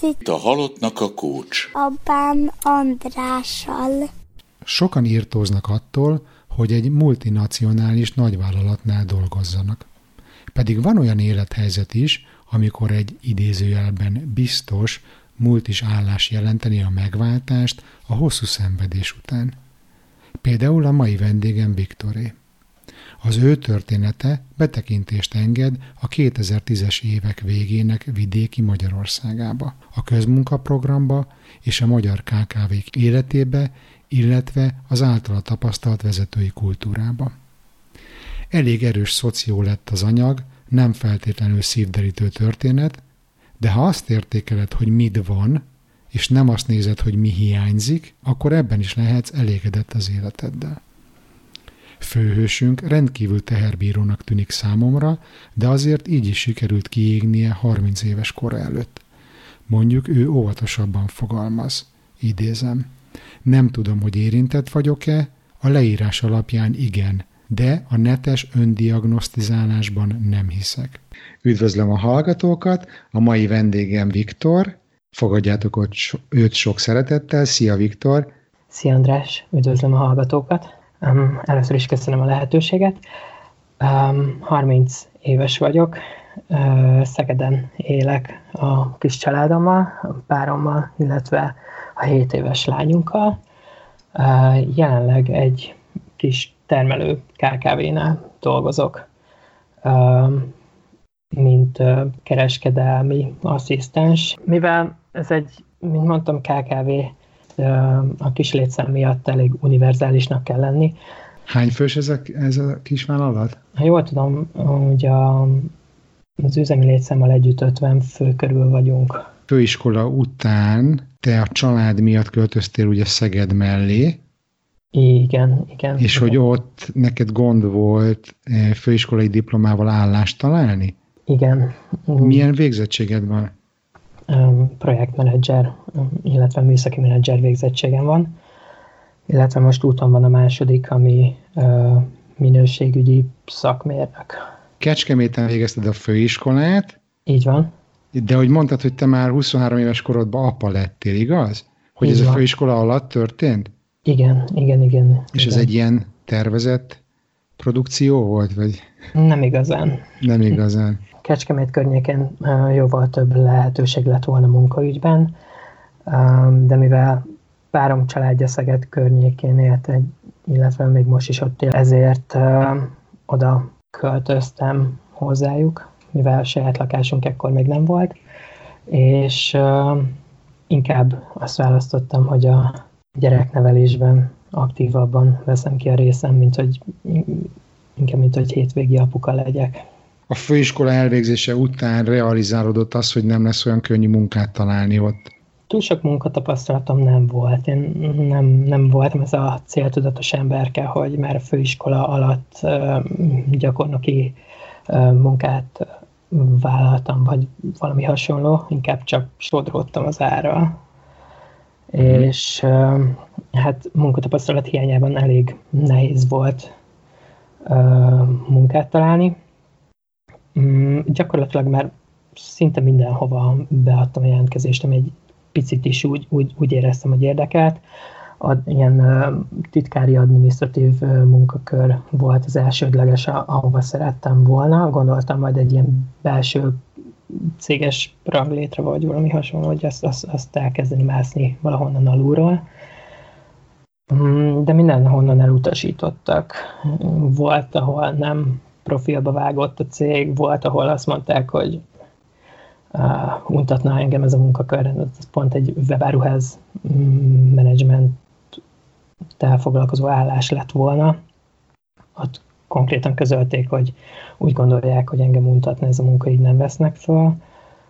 Ez itt a halottnak a kócs. Abám Andrással. Sokan írtóznak attól, hogy egy multinacionális nagyvállalatnál dolgozzanak. Pedig van olyan élethelyzet is, amikor egy idézőjelben biztos, multis állás jelenteni a megváltást a hosszú szenvedés után. Például a mai vendégem Viktoré. Az ő története betekintést enged a 2010-es évek végének vidéki Magyarországába, a közmunkaprogramba és a magyar kkv életébe, illetve az általa tapasztalt vezetői kultúrába. Elég erős szoció lett az anyag, nem feltétlenül szívderítő történet, de ha azt értékeled, hogy mit van, és nem azt nézed, hogy mi hiányzik, akkor ebben is lehetsz elégedett az életeddel. Főhősünk rendkívül teherbírónak tűnik számomra, de azért így is sikerült kiégnie 30 éves kor előtt. Mondjuk ő óvatosabban fogalmaz. Idézem. Nem tudom, hogy érintett vagyok-e, a leírás alapján igen, de a netes öndiagnosztizálásban nem hiszek. Üdvözlöm a hallgatókat, a mai vendégem Viktor, fogadjátok őt sok szeretettel. Szia Viktor! Szia András, üdvözlöm a hallgatókat! Um, először is köszönöm a lehetőséget. Um, 30 éves vagyok, uh, Szegeden élek a kis családommal, a párommal, illetve a 7 éves lányunkkal. Uh, jelenleg egy kis termelő KKV-nál dolgozok, uh, mint uh, kereskedelmi asszisztens. Mivel ez egy, mint mondtam, KKV, a kis létszám miatt elég univerzálisnak kell lenni. Hány fős ez a, ez a kis vállalat? Ha jól tudom, hogy a, az üzemi létszámmal együtt 50 fő körül vagyunk. Főiskola után te a család miatt költöztél ugye Szeged mellé. Igen, igen. És igen. hogy ott neked gond volt főiskolai diplomával állást találni? Igen. Milyen végzettséged van? Projektmenedzser, illetve műszaki menedzser végzettségem van, illetve most úton van a második, ami minőségügyi szakmérnök. Kecskeméten végezted a főiskolát. Így van. De hogy mondtad, hogy te már 23 éves korodban apa lettél, igaz? Hogy Így ez van. a főiskola alatt történt? Igen, igen, igen. És igen. ez egy ilyen tervezett produkció volt, vagy? Nem igazán. Nem igazán. Kecskemét környékén jóval több lehetőség lett volna munkaügyben, de mivel párom családja Szeged környékén élt, illetve még most is ott él, ezért oda költöztem hozzájuk, mivel saját lakásunk ekkor még nem volt, és inkább azt választottam, hogy a gyereknevelésben aktívabban veszem ki a részem, mint hogy inkább, mint hogy hétvégi apuka legyek a főiskola elvégzése után realizálódott az, hogy nem lesz olyan könnyű munkát találni ott? Túl sok munkatapasztalatom nem volt. Én nem, nem voltam ez a céltudatos emberke, hogy már a főiskola alatt gyakornoki munkát vállaltam, vagy valami hasonló, inkább csak sodródtam az ára. Mm. És hát munkatapasztalat hiányában elég nehéz volt munkát találni Mm, gyakorlatilag már szinte mindenhova beadtam a jelentkezést, ami egy picit is úgy, úgy, úgy éreztem, hogy érdekelt. A, ilyen uh, titkári adminisztratív uh, munkakör volt az elsődleges, ahova szerettem volna. Gondoltam majd egy ilyen belső céges ranglétre, vagy valami hasonló, hogy azt, azt, azt elkezdeni mászni valahonnan alulról. Mm, de mindenhonnan elutasítottak. Volt, ahol nem profilba vágott a cég, volt, ahol azt mondták, hogy uh, untatna engem ez a munkakör. Ez pont egy webáruház mm, menedzsment foglalkozó állás lett volna. Ott konkrétan közölték, hogy úgy gondolják, hogy engem untatna ez a munka, így nem vesznek fel.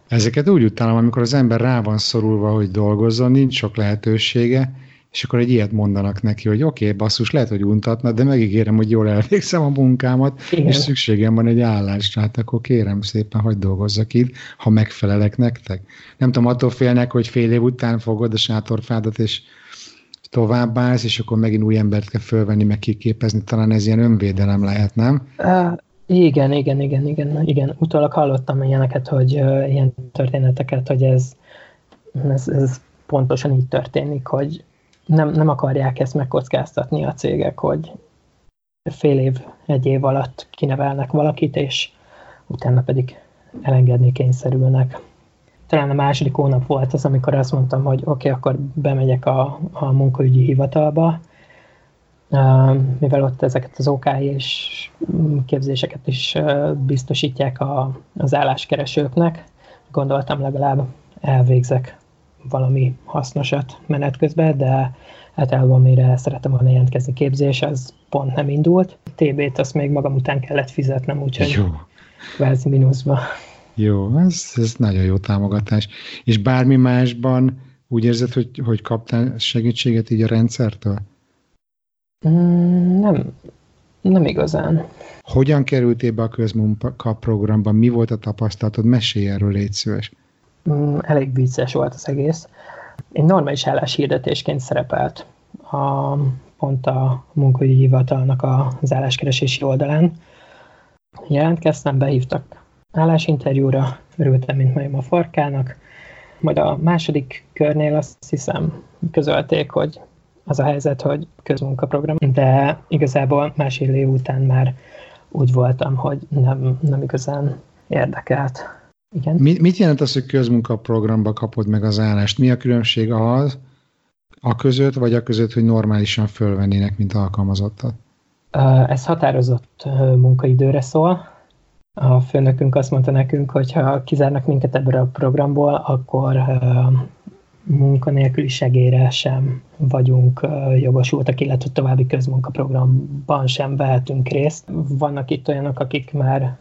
Ezeket úgy utálom, amikor az ember rá van szorulva, hogy dolgozzon, nincs sok lehetősége, és akkor egy ilyet mondanak neki, hogy oké, okay, basszus, lehet, hogy untatna, de megígérem, hogy jól elvégzem a munkámat, Igen. és szükségem van egy állásra, hát akkor kérem szépen, hogy dolgozzak itt, ha megfelelek nektek. Nem tudom, attól félnek, hogy fél év után fogod a sátorfádat, és továbbállsz, és akkor megint új embert kell fölvenni, meg kiképezni, talán ez ilyen önvédelem lehet, nem? Uh, igen, igen, igen, igen, igen. Utólag hallottam ilyeneket, hogy uh, ilyen történeteket, hogy ez ez, ez pontosan így történik, hogy nem, nem akarják ezt megkockáztatni a cégek, hogy fél év, egy év alatt kinevelnek valakit, és utána pedig elengedni kényszerülnek. Talán a második hónap volt az, amikor azt mondtam, hogy oké, okay, akkor bemegyek a, a munkaügyi hivatalba, mivel ott ezeket az OK és képzéseket is biztosítják a, az álláskeresőknek, gondoltam legalább elvégzek valami hasznosat menet közben, de hát amire szeretem volna jelentkezni képzés, az pont nem indult. TB-t azt még magam után kellett fizetnem, úgyhogy jó. kvázi mínuszba. Jó, ez, ez nagyon jó támogatás. És bármi másban úgy érzed, hogy, hogy kaptál segítséget így a rendszertől? Mm, nem, nem igazán. Hogyan kerültél be a közmunka programba? Mi volt a tapasztalatod? Mesélj erről, légy szíves. Mm, elég vicces volt az egész. Egy normális álláshirdetésként szerepelt a, pont a munkaügyi hivatalnak az álláskeresési oldalán. Jelentkeztem, behívtak állásinterjúra, örültem, mint majom a farkának. Majd a második körnél azt hiszem közölték, hogy az a helyzet, hogy közmunkaprogram, de igazából másfél év után már úgy voltam, hogy nem, nem igazán érdekelt. Igen. Mit, mit jelent az, hogy közmunkaprogramba kapod meg az állást? Mi a különbség az, a között, vagy a között, hogy normálisan fölvennének, mint alkalmazottat? Ez határozott munkaidőre szól. A főnökünk azt mondta nekünk, hogy ha kizárnak minket ebből a programból, akkor munkanélküli segélyre sem vagyunk jogosultak, illetve további közmunkaprogramban sem vehetünk részt. Vannak itt olyanok, akik már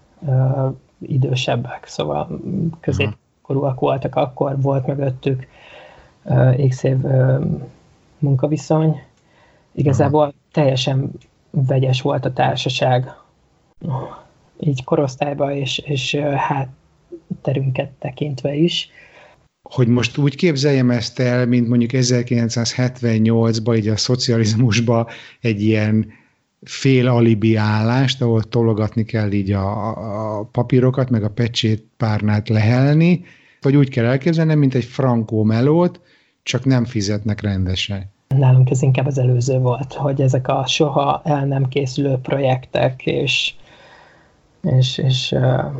idősebbek, szóval középkorúak voltak, akkor volt mögöttük uh, év munkaviszony. Igazából teljesen vegyes volt a társaság, így korosztályba és, és hátterünket tekintve is hogy most úgy képzeljem ezt el, mint mondjuk 1978-ban, így a szocializmusban egy ilyen fél alibi állást, ahol tologatni kell így a, a papírokat, meg a pecsét párnát lehelni, vagy úgy kell elképzelni, mint egy frankó melót, csak nem fizetnek rendesen. Nálunk ez inkább az előző volt, hogy ezek a soha el nem készülő projektek, és, és, és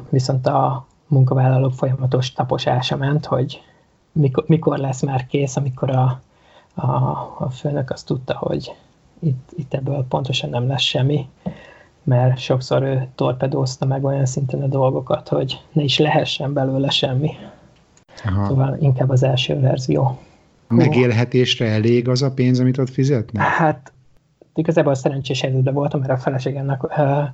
viszont a munkavállalók folyamatos taposása ment, hogy mikor, mikor lesz már kész, amikor a, a, a főnök azt tudta, hogy itt, itt ebből pontosan nem lesz semmi, mert sokszor ő torpedózta meg olyan szinten a dolgokat, hogy ne is lehessen belőle semmi. Aha. Szóval inkább az első verzió. Megélhetésre elég az a pénz, amit ott fizetnek? Hát igazából szerencsés helyzetben voltam, mert a feleségemnek uh,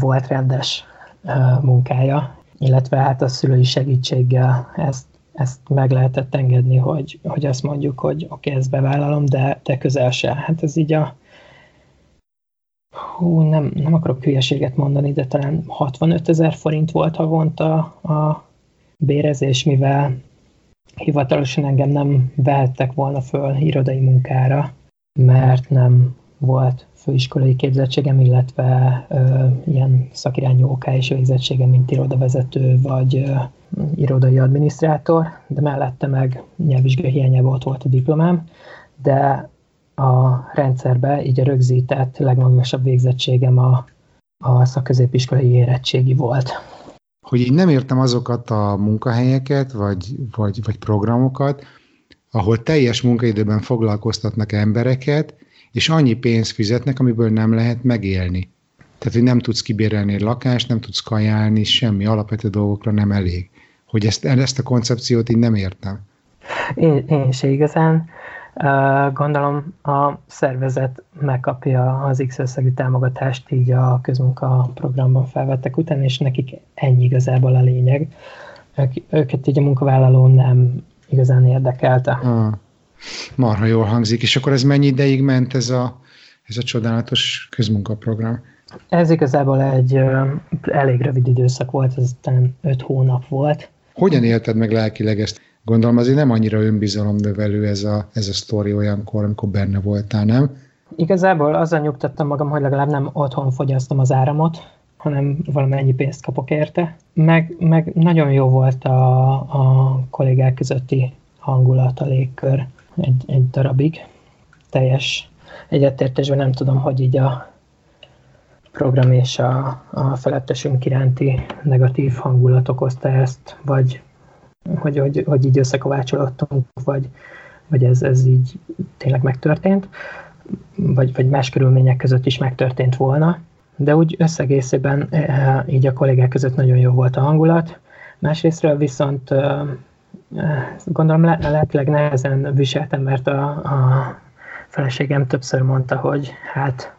volt rendes uh, munkája, illetve hát a szülői segítséggel ezt ezt meg lehetett engedni, hogy, hogy azt mondjuk, hogy oké, okay, ezt bevállalom, de, de közel se. Hát ez így a hú, nem, nem akarok hülyeséget mondani, de talán 65 ezer forint volt havonta a bérezés, mivel hivatalosan engem nem vehettek volna föl irodai munkára, mert nem volt főiskolai képzettségem, illetve ö, ilyen szakirányú OK és végzettségem, mint irodavezető vagy ö, irodai adminisztrátor, de mellette meg nyelvvizsgai hiányában ott volt a diplomám, de a rendszerbe így a rögzített legmagasabb végzettségem a, a szakközépiskolai érettségi volt. Hogy így nem értem azokat a munkahelyeket, vagy, vagy, vagy programokat, ahol teljes munkaidőben foglalkoztatnak embereket, és annyi pénzt fizetnek, amiből nem lehet megélni. Tehát, hogy nem tudsz kibérelni egy lakást, nem tudsz kajálni, semmi alapvető dolgokra nem elég. Hogy ezt, ezt a koncepciót így nem értem. Én, én se igazán. Gondolom a szervezet megkapja az X összegű támogatást így a közmunka programban felvettek után, és nekik ennyi igazából a lényeg. Őket így a munkavállaló nem igazán érdekelte. Ah. Marha jól hangzik. És akkor ez mennyi ideig ment ez a, ez a csodálatos közmunkaprogram? Ez igazából egy ö, elég rövid időszak volt, ez talán öt hónap volt. Hogyan élted meg lelkileg ezt? Gondolom azért nem annyira önbizalomnövelő ez a, ez a sztori olyankor, amikor benne voltál, nem? Igazából azzal nyugtattam magam, hogy legalább nem otthon fogyasztom az áramot, hanem valamennyi pénzt kapok érte. Meg, meg nagyon jó volt a, a kollégák közötti hangulat, a légkör egy, egy darabig. Teljes egyetértésben nem tudom, hogy így a program és a, a felettesünk iránti negatív hangulat okozta ezt, vagy hogy, hogy, hogy így összekovácsolódtunk, vagy, vagy ez, ez így tényleg megtörtént, vagy, vagy más körülmények között is megtörtént volna. De úgy összegészében e, így a kollégák között nagyon jó volt a hangulat. Másrésztről viszont gondolom lehetőleg nehezen viseltem, mert a, a feleségem többször mondta, hogy hát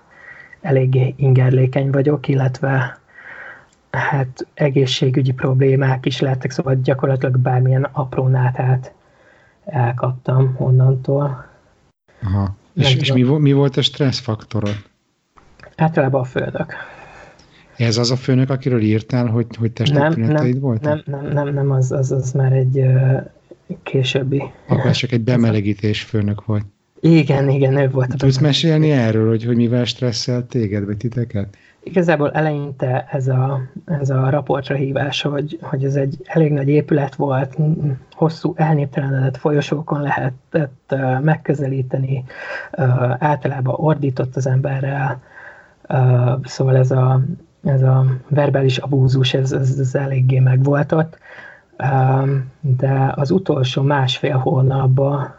eléggé ingerlékeny vagyok, illetve hát egészségügyi problémák is lehettek, szóval gyakorlatilag bármilyen apró nátát elkaptam onnantól. Aha. És, és mi, mi volt a stresszfaktorod? Általában a főnök. Ez az a főnök, akiről írtál, hogy, hogy testépületeid voltak? Nem, nem, nem, nem, az, az, az már egy uh, későbbi. Akkor csak egy bemelegítés főnök volt. Igen, igen, ő volt. Tudsz mesélni erről, hogy, hogy mivel stresszel téged, vagy titeket? Igazából eleinte ez a, ez a raportra hívás, hogy, hogy ez egy elég nagy épület volt, hosszú elnéptelenedett folyosókon lehetett uh, megközelíteni, uh, általában ordított az emberrel, uh, szóval ez a, ez a verbális abúzus, ez, ez, ez eléggé megvolt ott, uh, de az utolsó másfél hónapban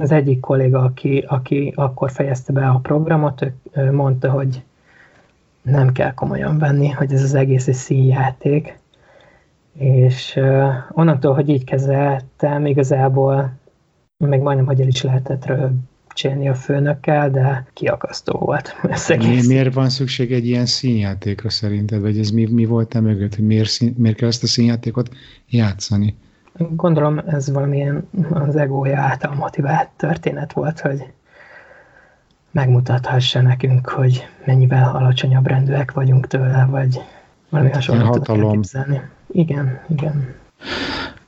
az egyik kolléga, aki, aki akkor fejezte be a programot, ő mondta, hogy nem kell komolyan venni, hogy ez az egész egy színjáték, és onnantól, hogy így kezeltem, igazából még majdnem, hogy el is lehetett rögcsélni a főnökkel, de kiakasztó volt. Mi, miért van szükség egy ilyen színjátékra szerinted, vagy ez mi, mi volt e mögött, hogy miért, szín, miért kell ezt a színjátékot játszani? Gondolom ez valamilyen az egója által motivált történet volt, hogy megmutathassa nekünk, hogy mennyivel alacsonyabb rendűek vagyunk tőle, vagy valami hasonlót hatalom. Igen, igen.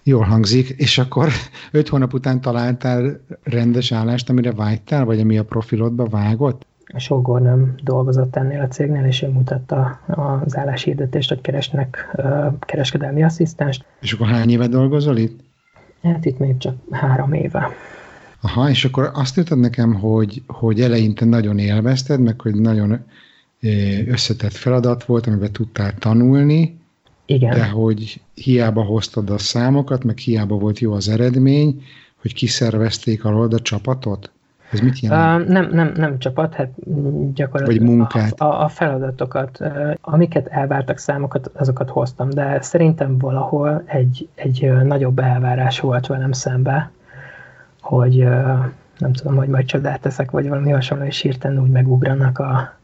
Jól hangzik, és akkor öt hónap után találtál rendes állást, amire vágytál, vagy ami a profilodba vágott? A nem dolgozott ennél a cégnél, és ő mutatta az álláshirdetést, hogy keresnek kereskedelmi asszisztenst. És akkor hány éve dolgozol itt? Hát itt még csak három éve. Aha, és akkor azt írtad nekem, hogy, hogy eleinte nagyon élvezted, meg hogy nagyon összetett feladat volt, amiben tudtál tanulni, Igen. de hogy hiába hoztad a számokat, meg hiába volt jó az eredmény, hogy kiszervezték alól a csapatot? Ez mit jelent? Uh, nem, nem, nem csapat, hát gyakorlatilag Vagy munkát. A, a feladatokat, amiket elvártak számokat, azokat hoztam, de szerintem valahol egy, egy nagyobb elvárás volt velem szembe, hogy nem tudom, hogy majd csodát teszek, vagy valami hasonló, és hirtelen úgy megugranak a,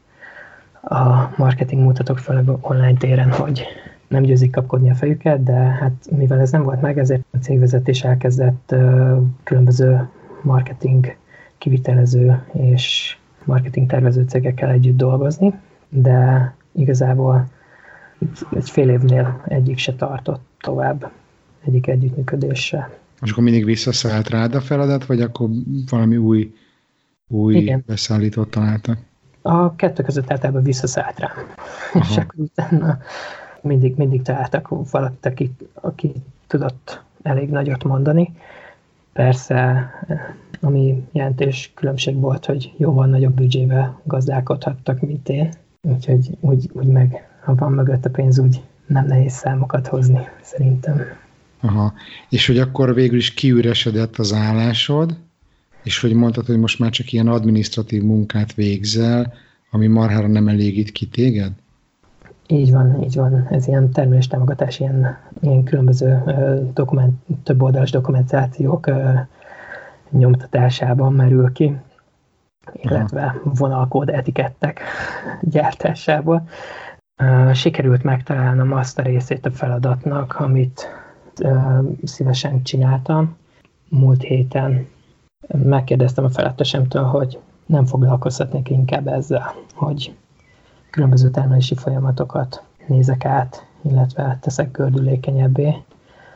a marketing mutatók főleg online téren, hogy nem győzik kapkodni a fejüket, de hát mivel ez nem volt meg, ezért a cégvezetés elkezdett különböző marketing kivitelező és marketing tervező cégekkel együtt dolgozni, de igazából egy fél évnél egyik se tartott tovább, egyik együttműködése. És akkor mindig visszaszállt rád a feladat, vagy akkor valami új, új Igen. beszállítót találtak? A kettő között általában visszaszállt rám. Aha. És akkor utána mindig, mindig találtak valakit, aki, aki tudott elég nagyot mondani. Persze ami jelentés különbség volt, hogy jóval nagyobb büdzsével gazdálkodhattak, mint én. Úgyhogy úgy, úgy meg, ha van mögött a pénz, úgy nem nehéz számokat hozni, szerintem. Aha. És hogy akkor végül is kiüresedett az állásod, és hogy mondtad, hogy most már csak ilyen administratív munkát végzel, ami marhára nem elégít ki téged? Így van, így van. Ez ilyen termelés támogatás, ilyen, ilyen különböző dokument, több oldalas dokumentációk nyomtatásában merül ki, illetve vonalkód etikettek gyártásából. Sikerült megtalálnom azt a részét a feladatnak, amit szívesen csináltam. Múlt héten megkérdeztem a felettesemtől, hogy nem foglalkozhatnék inkább ezzel, hogy különböző termelési folyamatokat nézek át, illetve teszek gördülékenyebbé.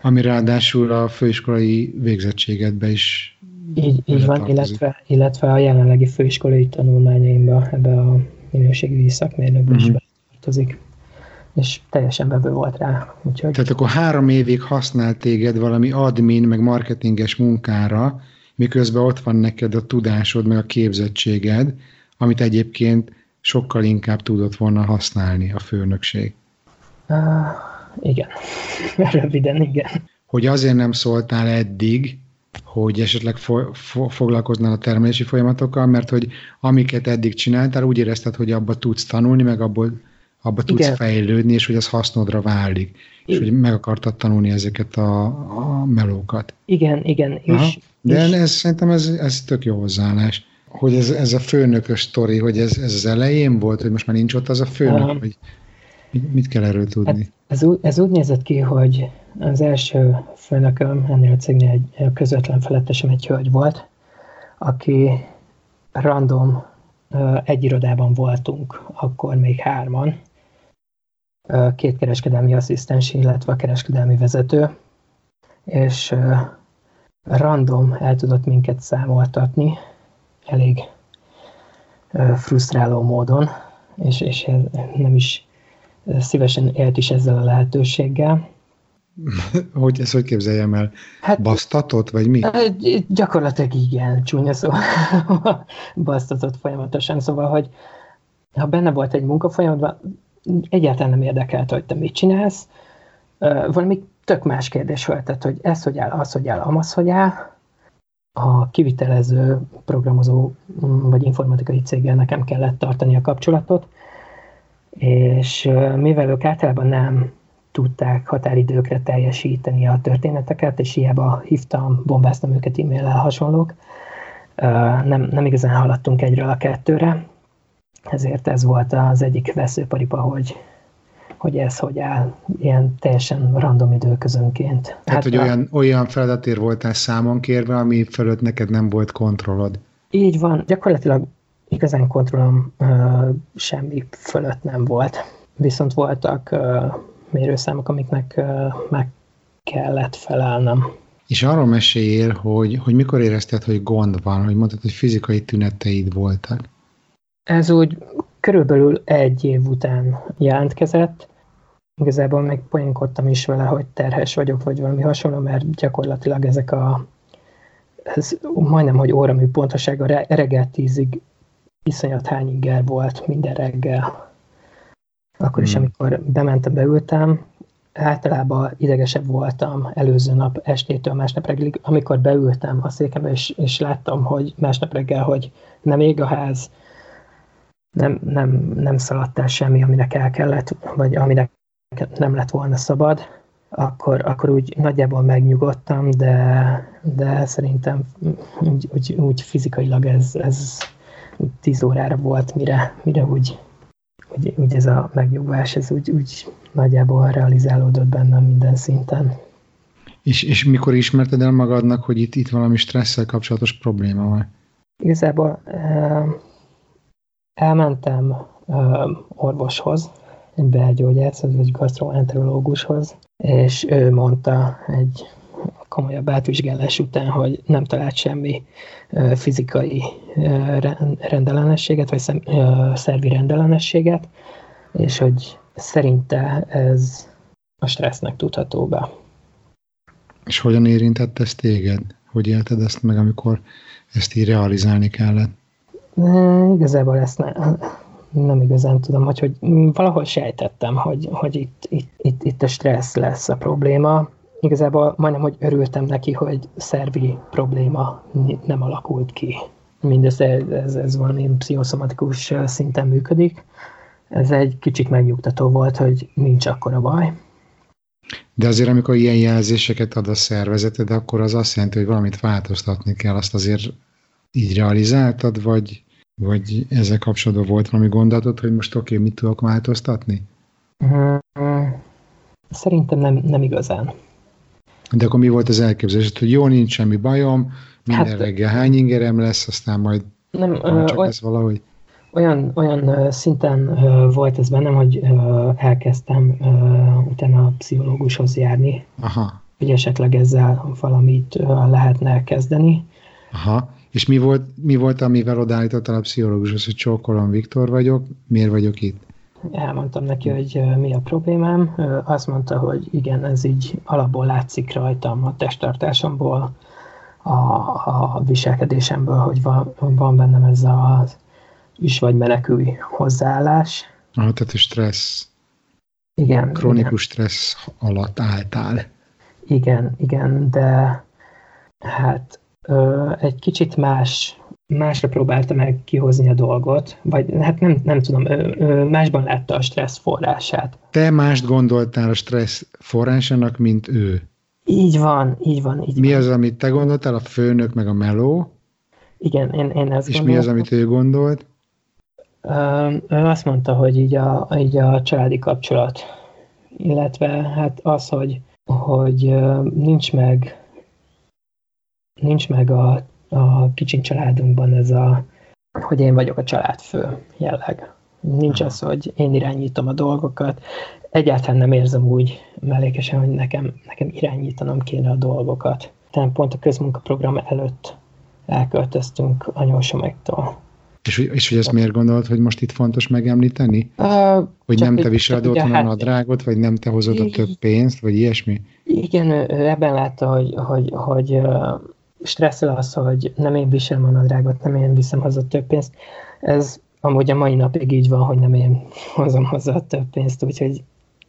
Ami ráadásul a főiskolai végzettségedbe is így, így van, illetve, illetve a jelenlegi főiskolai tanulmányaimban ebbe a minőségi szakmérnökbe uh-huh. is mhm. tartozik. és teljesen bevő volt rá. Úgyhogy... Tehát akkor három évig használt téged valami admin, meg marketinges munkára, miközben ott van neked a tudásod, meg a képzettséged, amit egyébként sokkal inkább tudott volna használni a főnökség. Uh, igen, röviden igen. Hogy azért nem szóltál eddig, hogy esetleg fo- fo- foglalkoznál a termelési folyamatokkal, mert hogy amiket eddig csináltál, úgy érezted, hogy abba tudsz tanulni, meg abból abba tudsz Igen. fejlődni, és hogy az hasznodra válik. És hogy meg akartad tanulni ezeket a, a melókat. Igen, igen. És, De és... Ez, szerintem ez, ez tök jó hozzáállás. Hogy ez, ez a főnökös sztori, hogy ez, ez az elején volt, hogy most már nincs ott az a főnök, um, hogy mit kell erről tudni? Hát ez, úgy, ez úgy nézett ki, hogy az első főnököm ennél a cégnél egy közvetlen felettesem egy hölgy volt, aki random egy irodában voltunk, akkor még hárman, két kereskedelmi asszisztens, illetve a kereskedelmi vezető, és random el tudott minket számoltatni, elég frusztráló módon, és, és nem is szívesen élt is ezzel a lehetőséggel. hogy ezt hogy képzeljem el? Hát, Basztatott, vagy mi? Gyakorlatilag igen, csúnya szó. Basztatott folyamatosan, szóval, hogy ha benne volt egy munkafolyamatban, egyáltalán nem érdekelt, hogy te mit csinálsz. Valami tök más kérdés feltett, hogy ez hogy áll, az hogy áll, amaz hogy áll. A kivitelező programozó vagy informatikai céggel nekem kellett tartani a kapcsolatot, és mivel ők általában nem tudták határidőkre teljesíteni a történeteket, és hiába hívtam, bombáztam őket e-mail hasonlók, nem, nem igazán haladtunk egyről a kettőre, ezért ez volt az egyik veszőparipa, hogy, hogy ez hogy áll, ilyen teljesen random időközönként. Tehát, hát, hogy olyan, olyan feladatért voltál számon kérve, ami fölött neked nem volt kontrollod. Így van, gyakorlatilag igazán kontrollom uh, semmi fölött nem volt. Viszont voltak uh, mérőszámok, amiknek uh, meg kellett felelnem. És arról meséljél, hogy, hogy mikor érezted, hogy gond van, hogy mondtad, hogy fizikai tüneteid voltak. Ez úgy körülbelül egy év után jelentkezett. Igazából még poénkodtam is vele, hogy terhes vagyok, vagy valami hasonló, mert gyakorlatilag ezek a ez majdnem, hogy óramű pontosága reggel tízig iszonyat hány inger volt minden reggel. Akkor is, hmm. amikor bementem, beültem, általában idegesebb voltam előző nap estétől másnap reggelig, amikor beültem a székembe, és, és láttam, hogy másnap reggel, hogy nem ég a ház, nem, nem, nem szaladt el semmi, aminek el kellett, vagy aminek nem lett volna szabad, akkor, akkor úgy nagyjából megnyugodtam, de, de szerintem úgy, úgy, úgy fizikailag ez, ez úgy tíz órára volt, mire, mire úgy, úgy, úgy ez a megnyugvás, ez úgy, úgy nagyjából realizálódott bennem minden szinten. És, és mikor ismerted el magadnak, hogy itt, itt valami stresszel kapcsolatos probléma van? Igazából elmentem orvoshoz, egy belgyógyászhoz, vagy gastroenterológushoz, és ő mondta egy komolyabb átvizsgálás után, hogy nem talált semmi fizikai rendellenességet, vagy szervi rendellenességet, és hogy szerinte ez a stressznek tudható be. És hogyan érintett ez téged? Hogy élted ezt meg, amikor ezt így realizálni kellett? Igazából ezt ne, nem igazán tudom, hogy, hogy valahol sejtettem, hogy, hogy itt, itt, itt, itt a stressz lesz a probléma. Igazából majdnem, hogy örültem neki, hogy szervi probléma nem alakult ki. Mindez ez, ez valami pszichoszomatikus szinten működik. Ez egy kicsit megnyugtató volt, hogy nincs akkora baj. De azért, amikor ilyen jelzéseket ad a szervezeted, akkor az azt jelenti, hogy valamit változtatni kell. Azt azért így realizáltad, vagy vagy ezzel kapcsolatban volt valami gondatod, hogy most oké, okay, mit tudok változtatni? Szerintem nem, nem igazán. De akkor mi volt az elképzelés, hogy jó, nincs semmi bajom, minden hát, reggel hány ingerem lesz, aztán majd nem, csak oly, ez valahogy. Olyan, olyan szinten volt ez bennem, hogy elkezdtem utána a pszichológushoz járni, Aha. hogy esetleg ezzel valamit lehetne kezdeni. Aha. És mi volt, mi volt amivel odállítottál a pszichológushoz, hogy csókolom Viktor vagyok, miért vagyok itt? elmondtam neki, hogy mi a problémám. Azt mondta, hogy igen, ez így alapból látszik rajtam a testtartásomból, a, a viselkedésemből, hogy van, van bennem ez az is vagy menekülj hozzáállás. Ah, tehát stressz. Igen. Krónikus igen. stressz alatt álltál. Igen, igen, de hát egy kicsit más, másra próbálta meg kihozni a dolgot, vagy hát nem, nem tudom, ö, ö, másban látta a stressz forrását. Te mást gondoltál a stressz forrásának, mint ő. Így van, így van. Így mi van. az, amit te gondoltál, a főnök meg a meló? Igen, én, én ezt És gondoltam. mi az, amit ő gondolt? Ő azt mondta, hogy így a, így a családi kapcsolat, illetve hát az, hogy, hogy nincs meg nincs meg a, a kicsin családunkban ez a, hogy én vagyok a családfő jelleg. Nincs az, hogy én irányítom a dolgokat. Egyáltalán nem érzem úgy mellékesen, hogy nekem, nekem irányítanom kéne a dolgokat. Tehát pont a közmunkaprogram előtt elköltöztünk anyósomektól. És, és hogy ezt miért gondolod, hogy most itt fontos megemlíteni? Uh, hogy nem te viseled otthon hát, a nadrágot, vagy nem te hozod a több pénzt, vagy ilyesmi? Igen, ebben látta, hogy, hogy, hogy stresszel az, hogy nem én viselem a nadrágot, nem én viszem haza több pénzt. Ez amúgy a mai napig így van, hogy nem én hozom haza több pénzt, úgyhogy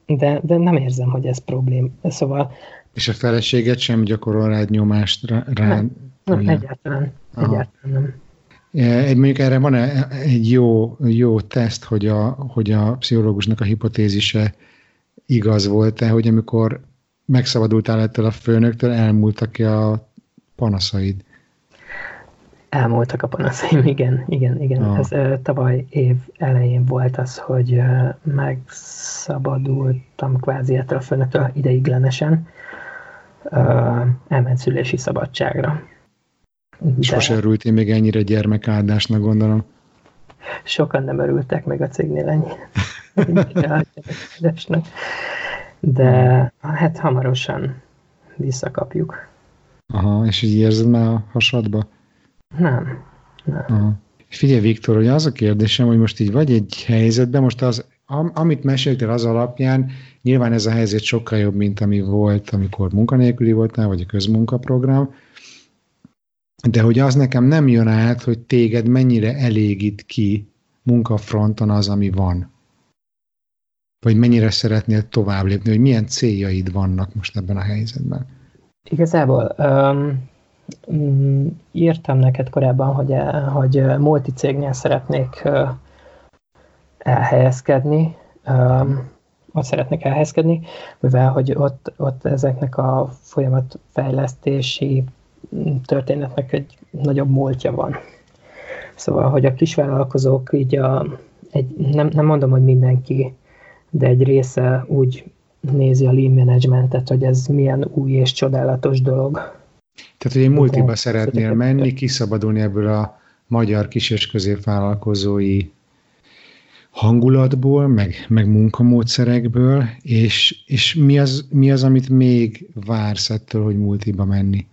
de, de nem érzem, hogy ez problém. Szóval... És a feleséget sem gyakorol rád nyomást rá? Nem, nem egyáltalán, egyáltalán nem. Egy, mondjuk erre van egy jó, jó teszt, hogy a, hogy a pszichológusnak a hipotézise igaz volt-e, hogy amikor megszabadultál ettől a főnöktől, elmúltak-e a panaszaid? Elmúltak a panaszaim, igen, igen, igen. Ah. Ez uh, tavaly év elején volt az, hogy uh, megszabadultam kvázi ettől a főnöktől ideiglenesen, uh, elment szülési szabadságra. De... Sose örültél még ennyire gyermekáldásnak, gondolom. Sokan nem örültek meg a cégnél ennyi. De hát hamarosan visszakapjuk. Aha, és így érzed már a hasadba? Nem. nem. Aha. Figyelj, Viktor, hogy az a kérdésem, hogy most így vagy egy helyzetben, most az, am, amit meséltél az alapján, nyilván ez a helyzet sokkal jobb, mint ami volt, amikor munkanélküli voltál, vagy a közmunkaprogram, de hogy az nekem nem jön át, hogy téged mennyire elégít ki munkafronton az, ami van. Vagy mennyire szeretnél tovább lépni, hogy milyen céljaid vannak most ebben a helyzetben. Igazából um, írtam neked korábban, hogy, hogy multicégnél szeretnék uh, elhelyezkedni, um, ott szeretnék elhelyezkedni, mivel hogy ott, ott ezeknek a folyamatfejlesztési történetnek egy nagyobb múltja van. Szóval, hogy a kisvállalkozók így a, egy, nem, nem mondom, hogy mindenki, de egy része úgy nézi a lean managementet, hogy ez milyen új és csodálatos dolog. Tehát, hogy egy multiba szeretnél menni, kiszabadulni ebből a magyar kis- és középvállalkozói hangulatból, meg, meg munkamódszerekből, és, és mi, az, mi az, amit még vársz ettől, hogy multiba menni?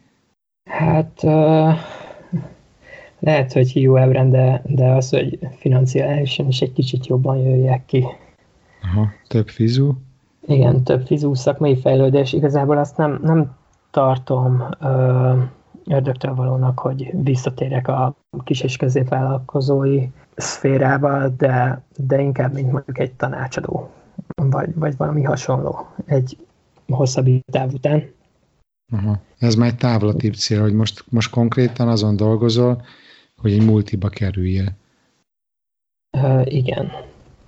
Hát uh, lehet, hogy jó ebben, de, de az, hogy financiálisan is egy kicsit jobban jöjjek ki. Aha, több fizú? Igen, több fizú szakmai fejlődés. Igazából azt nem, nem tartom uh, ördögtől valónak, hogy visszatérek a kis és középvállalkozói szférába, de, de inkább, mint mondjuk egy tanácsadó, vagy, vagy valami hasonló, egy hosszabb táv után. Aha. Ez már egy távlatibb cél, hogy most, most konkrétan azon dolgozol, hogy egy multiba kerüljél. Uh, igen.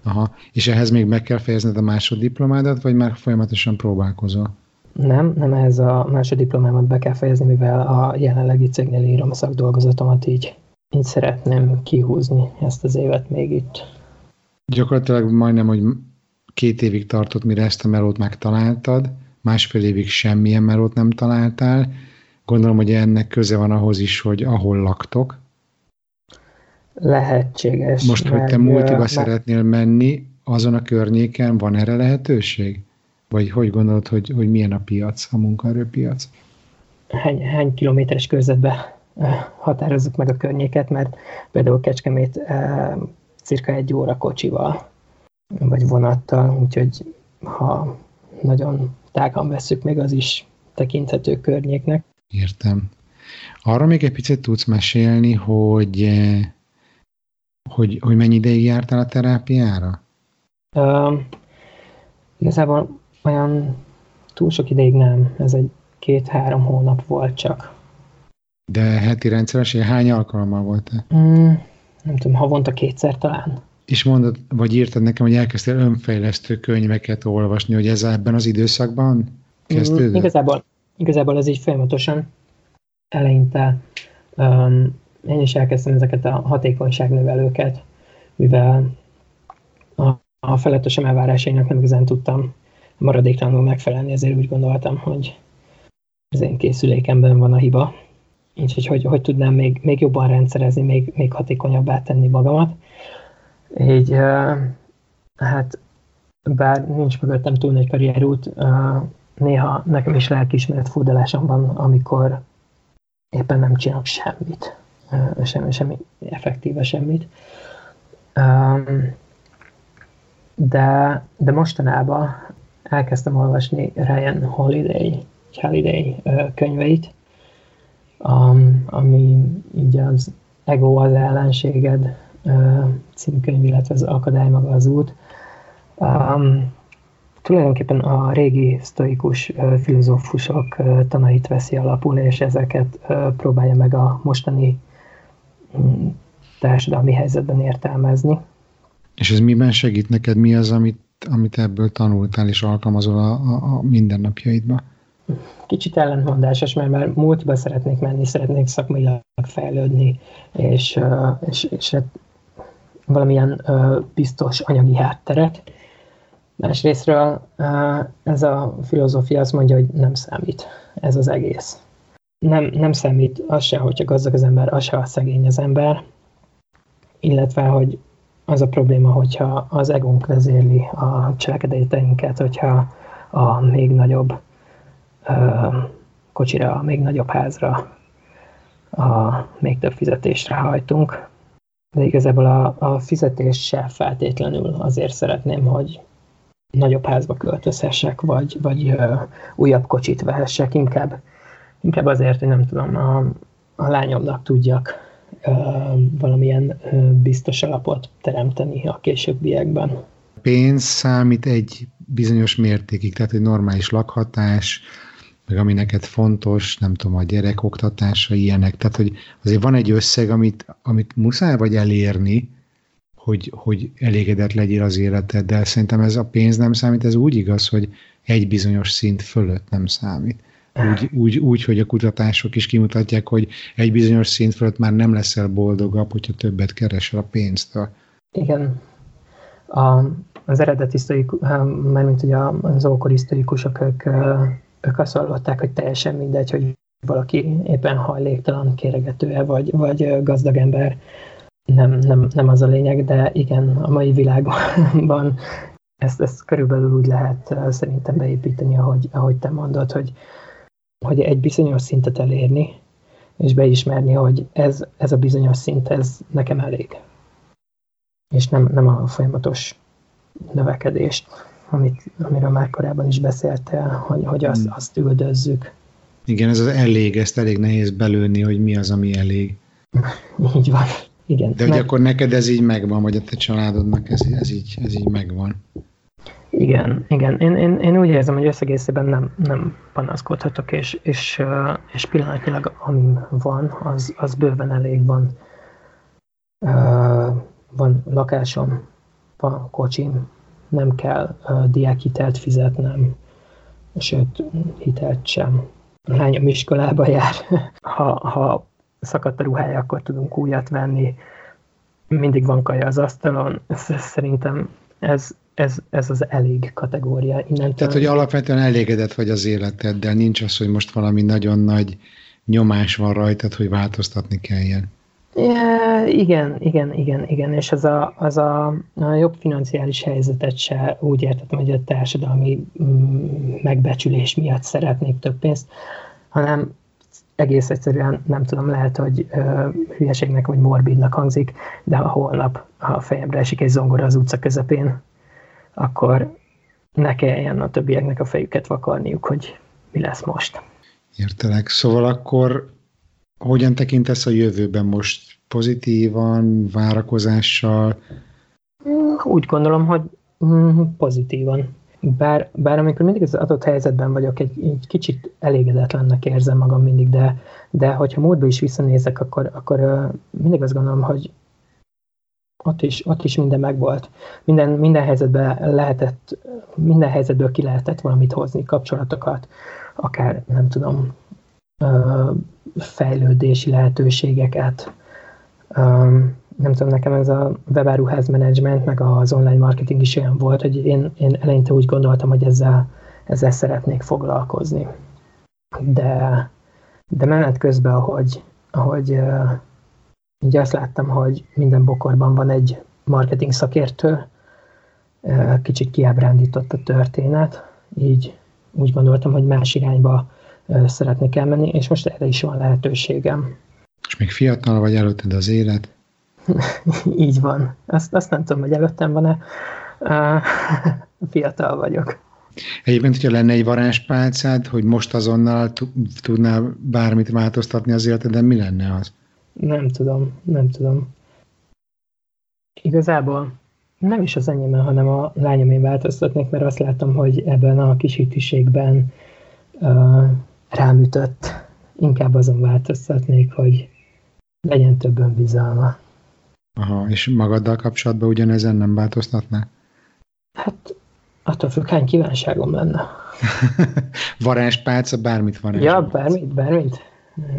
Aha. És ehhez még meg kell fejezned a másodiplomádat, vagy már folyamatosan próbálkozol? Nem, nem ehhez a másodiplomámat be kell fejezni, mivel a jelenlegi cégnél írom a szakdolgozatomat, így, így szeretném kihúzni ezt az évet még itt. Gyakorlatilag majdnem, hogy két évig tartott, mire ezt a melót megtaláltad, másfél évig semmilyen melót nem találtál. Gondolom, hogy ennek köze van ahhoz is, hogy ahol laktok. Lehetséges. Most, hogy te multiba mert... szeretnél menni, azon a környéken van erre lehetőség? Vagy hogy gondolod, hogy, hogy milyen a piac, a munkaerőpiac? Hány, hány kilométeres körzetbe határozzuk meg a környéket, mert például Kecskemét cirka egy óra kocsival vagy vonattal, úgyhogy ha nagyon tágan veszük meg, az is tekinthető környéknek. Értem. Arra még egy picit tudsz mesélni, hogy, eh, hogy, hogy mennyi ideig jártál a terápiára? Uh, igazából olyan túl sok ideig nem. Ez egy két-három hónap volt csak. De heti rendszeres, hány alkalommal volt -e? Mm, nem tudom, havonta kétszer talán. És mondod, vagy írtad nekem, hogy elkezdtél önfejlesztő könyveket olvasni, hogy ez ebben az időszakban kezdődött? Mm, igazából, igazából ez így folyamatosan eleinte um, én is elkezdtem ezeket a hatékonyságnövelőket, mivel a, a felettesem elvárásainak nem igazán tudtam maradéktalanul megfelelni, ezért úgy gondoltam, hogy az én készülékemben van a hiba. Úgyhogy hogy, hogy tudnám még, még jobban rendszerezni, még, még hatékonyabbá tenni magamat. Így hát bár nincs mögöttem túl nagy karrierút, néha nekem is lelkiismeret furdalásom van, amikor éppen nem csinálok semmit. Semmi, semmi effektíve semmit. De, de mostanában elkezdtem olvasni Ryan Holiday, Holiday könyveit, ami így az Ego az ellenséged címkönyv, illetve az Akadály maga az út. Um, tulajdonképpen a régi sztoikus filozófusok tanait veszi alapul, és ezeket próbálja meg a mostani társadalmi helyzetben értelmezni. És ez miben segít neked? Mi az, amit, amit ebből tanultál és alkalmazol a, a, a mindennapjaidba? Kicsit ellentmondásos, mert már múltba szeretnék menni, szeretnék szakmailag fejlődni, és, és, és hát valamilyen biztos anyagi hátteret. Másrésztről ez a filozófia azt mondja, hogy nem számít ez az egész. Nem, nem számít az se, hogyha gazdag az ember, az se, ha szegény az ember, illetve, hogy az a probléma, hogyha az egónk vezérli a cselekedeteinket, hogyha a még nagyobb ö, kocsira, a még nagyobb házra, a még több fizetésre hajtunk. De igazából a, a fizetés se feltétlenül azért szeretném, hogy nagyobb házba költözhessek, vagy, vagy ö, újabb kocsit vehessek, inkább, inkább azért, hogy nem tudom, a, a lányomnak tudjak valamilyen biztos alapot teremteni a későbbiekben. Pénz számít egy bizonyos mértékig, tehát egy normális lakhatás, meg ami neked fontos, nem tudom, a gyerek oktatása, ilyenek. Tehát, hogy azért van egy összeg, amit, amit muszáj vagy elérni, hogy, hogy elégedett legyél az életeddel. Szerintem ez a pénz nem számít, ez úgy igaz, hogy egy bizonyos szint fölött nem számít úgy, úgy, úgy, hogy a kutatások is kimutatják, hogy egy bizonyos szint fölött már nem leszel boldogabb, hogyha többet keresel a pénztől. Igen. A, az eredeti sztoikus, mármint ugye az ókori sztoikusok, ők, ők azt hallották, hogy teljesen mindegy, hogy valaki éppen hajléktalan, kéregető vagy, vagy gazdag ember. Nem, nem, nem az a lényeg, de igen, a mai világban ezt, ezt körülbelül úgy lehet szerintem beépíteni, ahogy, ahogy te mondod, hogy hogy egy bizonyos szintet elérni, és beismerni, hogy ez, ez a bizonyos szint, ez nekem elég. És nem, nem a folyamatos növekedést, amit, amiről már korábban is beszéltél, hogy, hogy azt, hmm. azt üldözzük. Igen, ez az elég, ezt elég nehéz belőni, hogy mi az, ami elég. így van. Igen. De hogy mert... akkor neked ez így megvan, vagy a te családodnak ez, ez, így, ez így megvan. Igen, igen. Én, én, én úgy érzem, hogy összegészében nem, nem panaszkodhatok, és, és, és pillanatnyilag amim van, az, az bőven elég van. Van lakásom, van kocsim, nem kell diákhitelt fizetnem, sőt, hitelt sem. Lányom iskolába jár. Ha, ha szakadt a ruhája, akkor tudunk újat venni. Mindig van kaja az asztalon. Szerintem ez, ez, ez az elég kategória. Innentől Tehát, hogy alapvetően elégedett vagy az életeddel, nincs az, hogy most valami nagyon nagy nyomás van rajtad, hogy változtatni kelljen. Ja, igen, igen, igen, igen, és az a, az a, a jobb financiális helyzetet se úgy értettem, hogy a társadalmi mm, megbecsülés miatt szeretnék több pénzt, hanem egész egyszerűen nem tudom, lehet, hogy ö, hülyeségnek vagy morbidnak hangzik, de ha holnap a fejemre esik egy zongora az utca közepén, akkor ne kelljen a többieknek a fejüket vakarniuk, hogy mi lesz most. Értelek. Szóval akkor hogyan tekintesz a jövőben most pozitívan, várakozással? Úgy gondolom, hogy mm, pozitívan. Bár, bár amikor mindig az adott helyzetben vagyok, egy, egy kicsit elégedetlennek érzem magam mindig, de, de hogyha múltba is visszanézek, akkor, akkor mindig azt gondolom, hogy ott is, ott is minden megvolt. Minden, minden helyzetben lehetett, minden helyzetből ki lehetett valamit hozni, kapcsolatokat, akár nem tudom, fejlődési lehetőségeket. Nem tudom, nekem ez a webáruház management, meg az online marketing is olyan volt, hogy én, én eleinte úgy gondoltam, hogy ezzel, ezzel szeretnék foglalkozni. De, de menet közben, ahogy, ahogy így azt láttam, hogy minden bokorban van egy marketing szakértő, kicsit kiábrándított a történet, így úgy gondoltam, hogy más irányba szeretnék elmenni, és most erre is van lehetőségem. És még fiatal vagy előtted az élet? így van. Azt, azt nem tudom, hogy előttem van-e. fiatal vagyok. Egyébként, hogyha lenne egy varázspálcád, hogy most azonnal tudnál bármit változtatni az életeden, mi lenne az? Nem tudom, nem tudom. Igazából nem is az enyémben, hanem a lányomén változtatnék, mert azt látom, hogy ebben a kisítiségben uh, rám ütött. Inkább azon változtatnék, hogy legyen több önbizalma. Aha, és magaddal kapcsolatban ugyanezen nem változtatná? Hát attól függ, hány kívánságom lenne. varázspálca, bármit van. Ja, bármit, bármit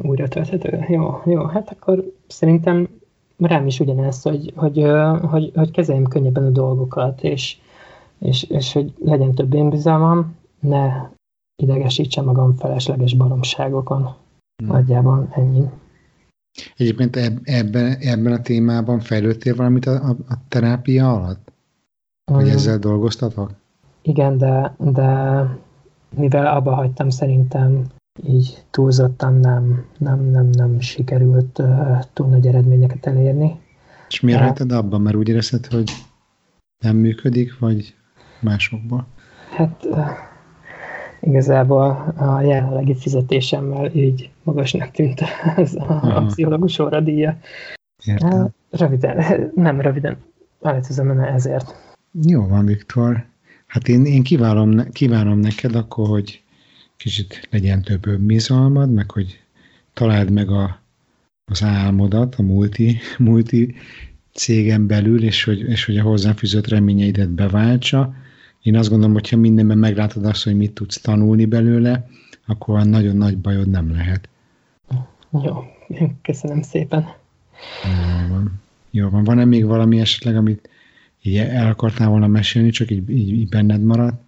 újra tölthető? Jó, jó, hát akkor szerintem rám is ugyanez, hogy, hogy, hogy, hogy kezeljem könnyebben a dolgokat, és, és, és hogy legyen több én bizalmam, ne idegesítse magam felesleges baromságokon. Hmm. Nagyjából ennyi. Egyébként ebben, ebben a témában fejlődtél valamit a, a, a terápia alatt? Vagy hmm. ezzel dolgoztatok? Igen, de, de mivel abba hagytam, szerintem így túlzottan nem, nem, nem, nem sikerült uh, túl nagy eredményeket elérni. És miért hagytad abban? Mert úgy érezted, hogy nem működik, vagy másokban? Hát uh, igazából a jelenlegi fizetésemmel így magasnak tűnt ez a, a pszichológus óradíja. Értem. Uh, röviden, nem röviden, elejtezem ezért. Jó van, Viktor. Hát én, én kívánom, kívánom neked akkor, hogy kicsit legyen több önbizalmad, meg hogy találd meg a, az álmodat a multi, multi cégen belül, és hogy, és hogy a hozzáfűzött reményeidet beváltsa. Én azt gondolom, hogyha mindenben meglátod azt, hogy mit tudsz tanulni belőle, akkor nagyon nagy bajod nem lehet. Jó, köszönöm szépen. Jó van. Jó van. Van-e még valami esetleg, amit így el akartál volna mesélni, csak így, így, így benned maradt?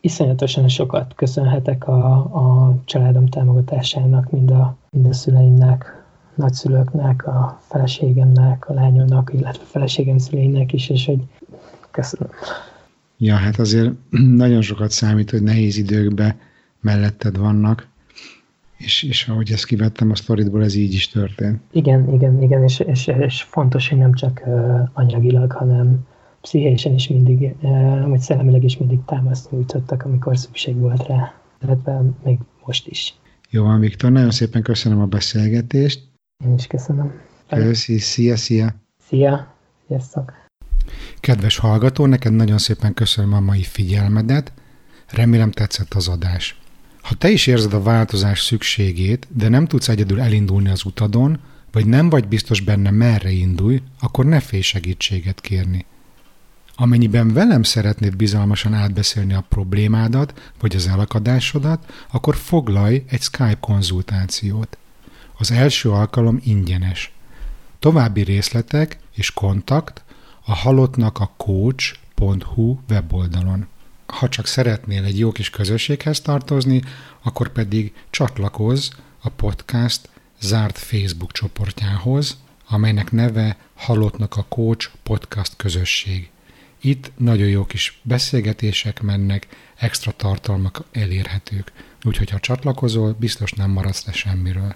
Iszonyatosan sokat köszönhetek a, a családom támogatásának, mind a, mind a szüleimnek, nagyszülőknek, a feleségemnek, a lányomnak, illetve a feleségem szüleinek is, és hogy köszönöm. Ja, hát azért nagyon sokat számít, hogy nehéz időkben melletted vannak, és, és ahogy ezt kivettem a sztoridból, ez így is történt. Igen, igen, igen, és, és, és fontos, hogy nem csak anyagilag, hanem, pszichésen is mindig, vagy szellemileg is mindig támaszt nyújtottak, amikor szükség volt rá, illetve még most is. Jó van, Viktor, nagyon szépen köszönöm a beszélgetést. Én is köszönöm. Köszi, szia, szia. Szia, sziasztok. Kedves hallgató, neked nagyon szépen köszönöm a mai figyelmedet. Remélem tetszett az adás. Ha te is érzed a változás szükségét, de nem tudsz egyedül elindulni az utadon, vagy nem vagy biztos benne merre indulj, akkor ne félj segítséget kérni. Amennyiben velem szeretnéd bizalmasan átbeszélni a problémádat, vagy az elakadásodat, akkor foglalj egy Skype konzultációt. Az első alkalom ingyenes. További részletek és kontakt a halottnak a coach.hu weboldalon. Ha csak szeretnél egy jó kis közösséghez tartozni, akkor pedig csatlakozz a podcast zárt Facebook csoportjához, amelynek neve Halottnak a Coach Podcast Közösség. Itt nagyon jó kis beszélgetések mennek, extra tartalmak elérhetők. Úgyhogy ha csatlakozol, biztos nem maradsz le semmiről.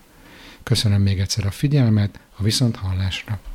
Köszönöm még egyszer a figyelmet, a viszont hallásra!